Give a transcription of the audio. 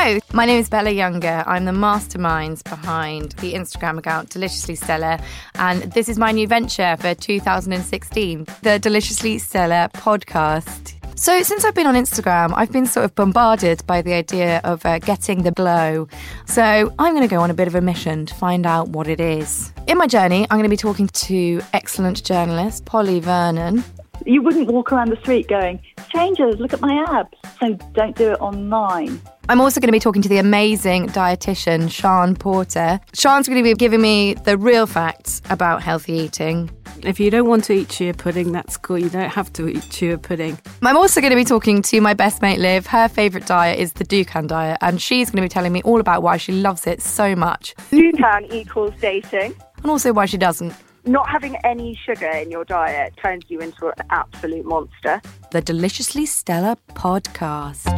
Hello, my name is Bella Younger. I'm the masterminds behind the Instagram account Deliciously Stella, and this is my new venture for 2016, the Deliciously Stella podcast. So, since I've been on Instagram, I've been sort of bombarded by the idea of uh, getting the glow. So, I'm going to go on a bit of a mission to find out what it is. In my journey, I'm going to be talking to excellent journalist Polly Vernon, You wouldn't walk around the street going, strangers, look at my abs. So don't do it online. I'm also going to be talking to the amazing dietitian, Sian Porter. Sian's going to be giving me the real facts about healthy eating. If you don't want to eat chia pudding, that's cool. You don't have to eat chia pudding. I'm also going to be talking to my best mate, Liv. Her favourite diet is the Dukan diet, and she's going to be telling me all about why she loves it so much, Dukan equals dating. and also why she doesn't. Not having any sugar in your diet turns you into an absolute monster. The Deliciously Stella podcast.